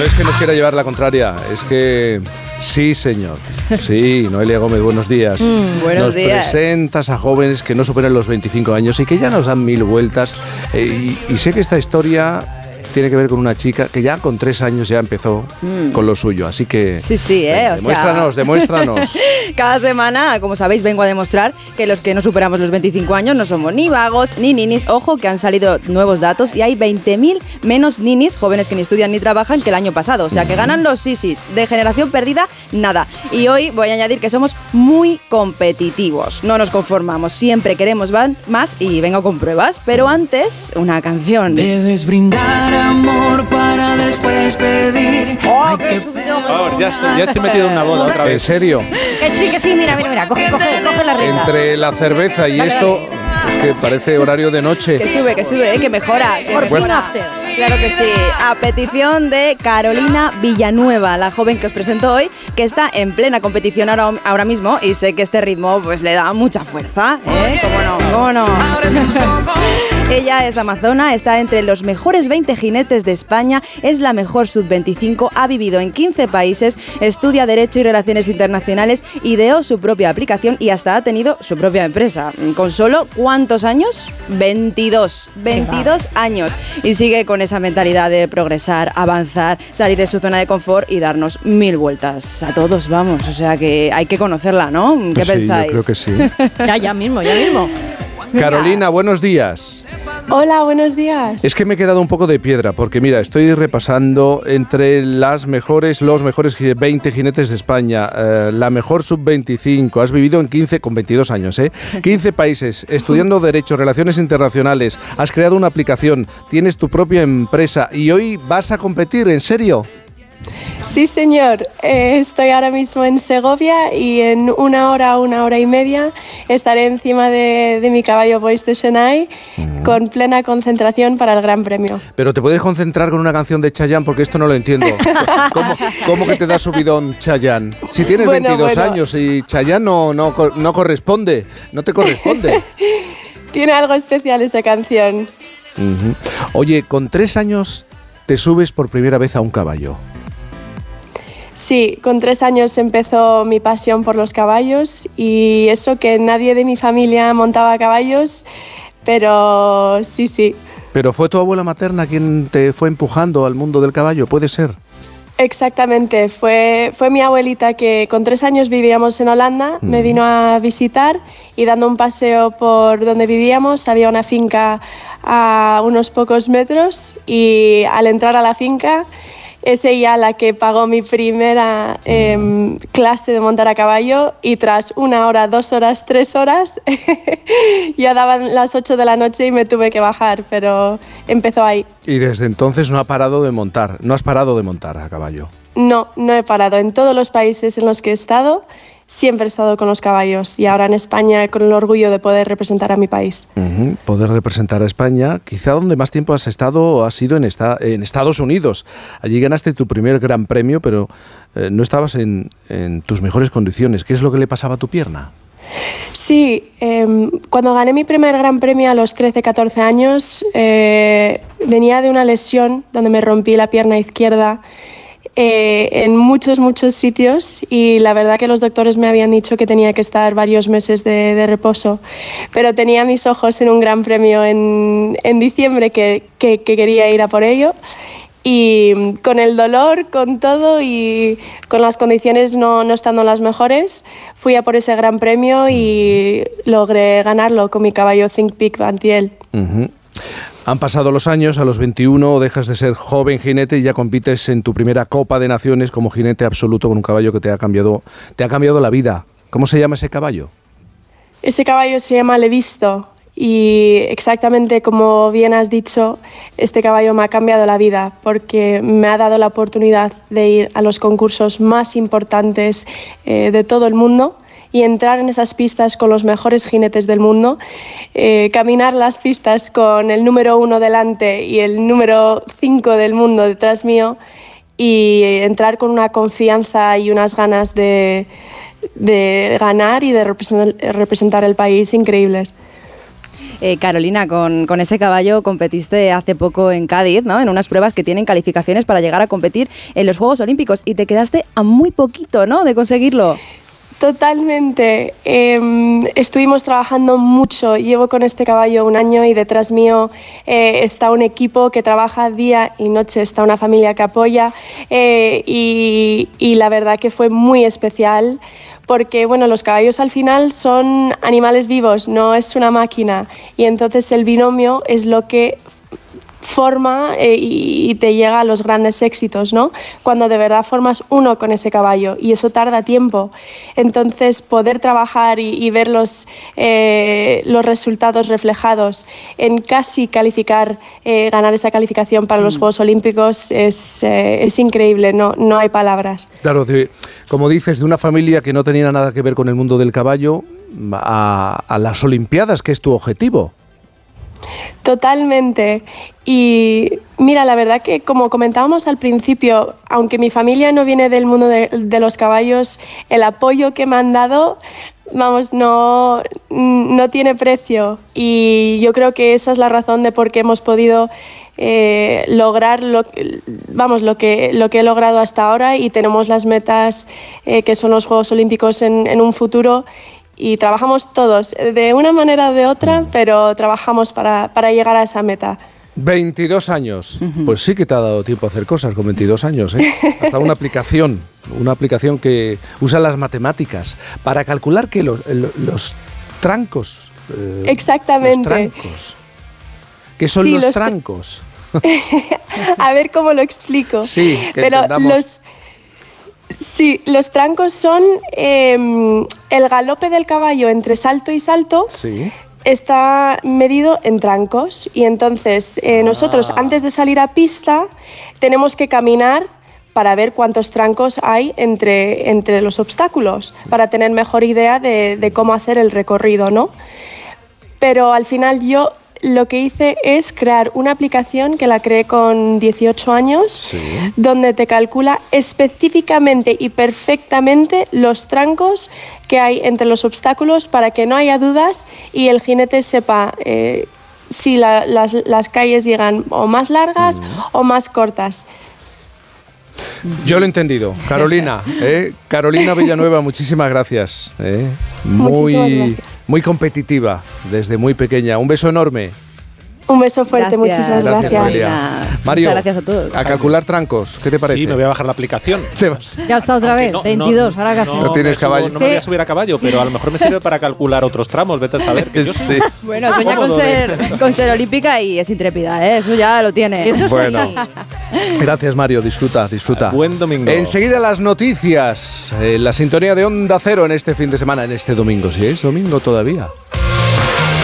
no es que nos quiera llevar la contraria, es que sí, señor. Sí, Noelia Gómez, buenos días. Mm, buenos nos días. presentas a jóvenes que no superan los 25 años y que ya nos dan mil vueltas. Eh, y, y sé que esta historia tiene que ver con una chica que ya con tres años ya empezó con lo suyo. Así que. Mm. Sí, sí, ¿eh? venga, O sea- demuéstranos, demuéstranos. Cada semana, como sabéis, vengo a demostrar que los que no superamos los 25 años no somos ni vagos ni ninis. Ojo, que han salido nuevos datos y hay 20.000 menos ninis, jóvenes que ni estudian ni trabajan, que el año pasado. O sea, que ganan los sisis. De generación perdida, nada. Y hoy voy a añadir que somos muy competitivos. No nos conformamos. Siempre queremos van- más y vengo con pruebas. Pero antes, una canción. Debes brindar amor para después pedir. ¡Oh, qué! Por favor, ya estoy, ya estoy metido en una boda otra ¿En vez. serio? Que sí, que sí, mira, mira, mira, coge, coge, coge la rienda. Entre la cerveza y Dale, esto, es que parece horario de noche. Que sube, que sube, eh, que mejora. que Por fin mejora. after. Claro que sí. A petición de Carolina Villanueva, la joven que os presento hoy, que está en plena competición ahora, ahora mismo y sé que este ritmo pues le da mucha fuerza. ¿eh? ¿Cómo no? ¿Cómo no? Ella es amazona, está entre los mejores 20 jinetes de España, es la mejor sub-25, ha vivido en 15 países, estudia Derecho y Relaciones Internacionales, ideó su propia aplicación y hasta ha tenido su propia empresa. ¿Con solo cuántos años? 22. 22 años. Y sigue con esa mentalidad de progresar, avanzar, salir de su zona de confort y darnos mil vueltas. A todos vamos, o sea que hay que conocerla, ¿no? ¿Qué Pues sí, pensáis? Yo creo que sí. Ya, ya mismo, ya mismo. Carolina, buenos días. Hola, buenos días. Es que me he quedado un poco de piedra, porque mira, estoy repasando entre las mejores, los mejores gi- 20 jinetes de España, eh, la mejor sub-25, has vivido en 15, con 22 años, ¿eh? 15 países, estudiando Derecho, Relaciones Internacionales, has creado una aplicación, tienes tu propia empresa y hoy vas a competir, ¿en serio? Sí, señor. Eh, estoy ahora mismo en Segovia y en una hora, una hora y media estaré encima de, de mi caballo Voice de Chennai con plena concentración para el Gran Premio. Pero te puedes concentrar con una canción de Chayanne, porque esto no lo entiendo. ¿Cómo, cómo que te da subidón Chayanne? Si tienes Bueno, 22 bueno. años y Chayanne no, no, no corresponde, no te corresponde. Tiene algo especial esa canción. Oye, con tres años te subes por primera vez a un caballo. Sí, con tres años empezó mi pasión por los caballos y eso que nadie de mi familia montaba caballos, pero sí, sí. Pero fue tu abuela materna quien te fue empujando al mundo del caballo, puede ser. Exactamente, fue, fue mi abuelita que con tres años vivíamos en Holanda, me vino a visitar y dando un paseo por donde vivíamos había una finca a unos pocos metros y al entrar a la finca es ella la que pagó mi primera em, clase de montar a caballo y tras una hora, dos horas, tres horas ya daban las ocho de la noche y me tuve que bajar, pero empezó ahí. Y desde entonces no ha parado de montar, no has parado de montar a caballo. No, no he parado. En todos los países en los que he estado, siempre he estado con los caballos y ahora en España con el orgullo de poder representar a mi país. Ujú, Poder representar a España, quizá donde más tiempo has estado ha sido en, esta- en Estados Unidos. Allí ganaste tu primer gran premio, pero eh, no estabas en, en tus mejores condiciones. ¿Qué es lo que le pasaba a tu pierna? Sí, em, cuando gané mi primer gran premio a los 13-14 años, eh, venía de una lesión donde me rompí la pierna izquierda eh, en muchos, muchos sitios y la verdad que los doctores me habían dicho que tenía que estar varios meses de, reposo, pero tenía mis ojos en un gran premio en, en diciembre que, que- que quería ir a por ello. Y con el dolor, con todo y con las condiciones no, no estando las mejores, fui a por ese gran premio y logré ganarlo con mi caballo Think Peak Bantiel. Han pasado los años, a los 21 dejas de ser joven jinete y ya compites en tu primera Copa de Naciones como jinete absoluto con un caballo que te ha cambiado, te ha cambiado la vida. ¿Cómo se llama ese caballo? Ese caballo se llama Levisto y exactamente como bien has dicho, este caballo me ha cambiado la vida porque me ha dado la oportunidad de ir a los concursos más importantes eh, de todo el mundo y entrar en esas pistas con los mejores jinetes del mundo, eh, caminar las pistas con el número uno delante y el número cinco del mundo detrás mío y entrar con una confianza y unas ganas de, de ganar y de representar, el país increíbles. Eh, Carolina, con, con ese caballo competiste hace poco en Cádiz, ¿no? En unas pruebas que tienen calificaciones para llegar a competir en los Juegos Olímpicos y te quedaste a muy poquito, ¿no? De conseguirlo. Totalmente. Em, estuvimos trabajando mucho. Llevo con este caballo un año y detrás mío eh, está un equipo que trabaja día y noche, está una familia que apoya eh, y, y la verdad que fue muy especial porque bueno, los caballos al final son animales vivos, no es una máquina y entonces el binomio es lo que forma eh, y te llega a los grandes éxitos, ¿no? Cuando de verdad formas uno con ese caballo y eso tarda tiempo. Entonces, poder trabajar y, y ver los, eh, los resultados reflejados en casi calificar, eh, ganar esa calificación para los Juegos Olímpicos es, es increíble, no, no hay palabras. Claro, de- como dices, de una familia que no tenía nada que ver con el mundo del caballo a, a las Olimpiadas, que es tu objetivo. Totalmente. Y mira, la verdad que como comentábamos al principio, aunque mi familia no viene del mundo de, los caballos, el apoyo que me han dado, vamos, no, no tiene precio. Y yo creo que esa es la razón de por qué hemos podido eh, lograr lo, vamos, lo, que, lo que he logrado hasta ahora y tenemos las metas eh, que son los Juegos Olímpicos en un futuro y trabajamos todos de una manera o de otra, pero trabajamos para, para llegar a esa meta. 22 años. Pues sí que te ha dado tiempo a hacer cosas con 22 años. ¿eh? Hasta una aplicación, una aplicación que usa las matemáticas para calcular que los, trancos. eh, Exactamente. Los trancos. ¿Qué son Sí, los, los tra- trancos? A ver cómo lo explico. Sí, que pero entendamos. los Sí, los trancos son em, el galope del caballo entre salto y salto. Sí. Está medido en trancos y entonces eh, nosotros antes de salir a pista tenemos que caminar para ver cuántos trancos hay entre, entre los obstáculos, para tener mejor idea de, de cómo hacer el recorrido, ¿no? Pero al final yo lo que hice es crear una aplicación que la creé con 18 años, Sí. donde te calcula específicamente y perfectamente los trancos que hay entre los obstáculos para que no haya dudas y el jinete sepa eh, si la- las, las calles llegan o más largas o más cortas. Yo lo he entendido. Carolina, ¿eh? Carolina Villanueva, muchísimas gracias. ¿eh? Muchísimas Muy, gracias. Muy competitiva desde muy pequeña. Un beso enorme. Un beso fuerte, muchísimas Gracias, gracias. Mario, Muchas gracias a todos. A calcular trancos, ¿qué te parece? Sí, me voy a bajar la aplicación. Ya está otra vez, No, 22, no, ahora que hace. No tienes me subo- caballo. no me voy a subir a caballo, pero a lo mejor me sirve para calcular otros tramos. Vete a saber que yo Sí. Bueno, sueña con ser, con ser olímpica y es intrépida, ¿eh? Eso ya lo tiene. Eso sí. Bueno. Gracias, Mario. Disfruta, disfruta. Buen domingo. Enseguida las noticias. eh, la sintonía de Onda Cero en este fin de semana, en este domingo. Si es domingo todavía.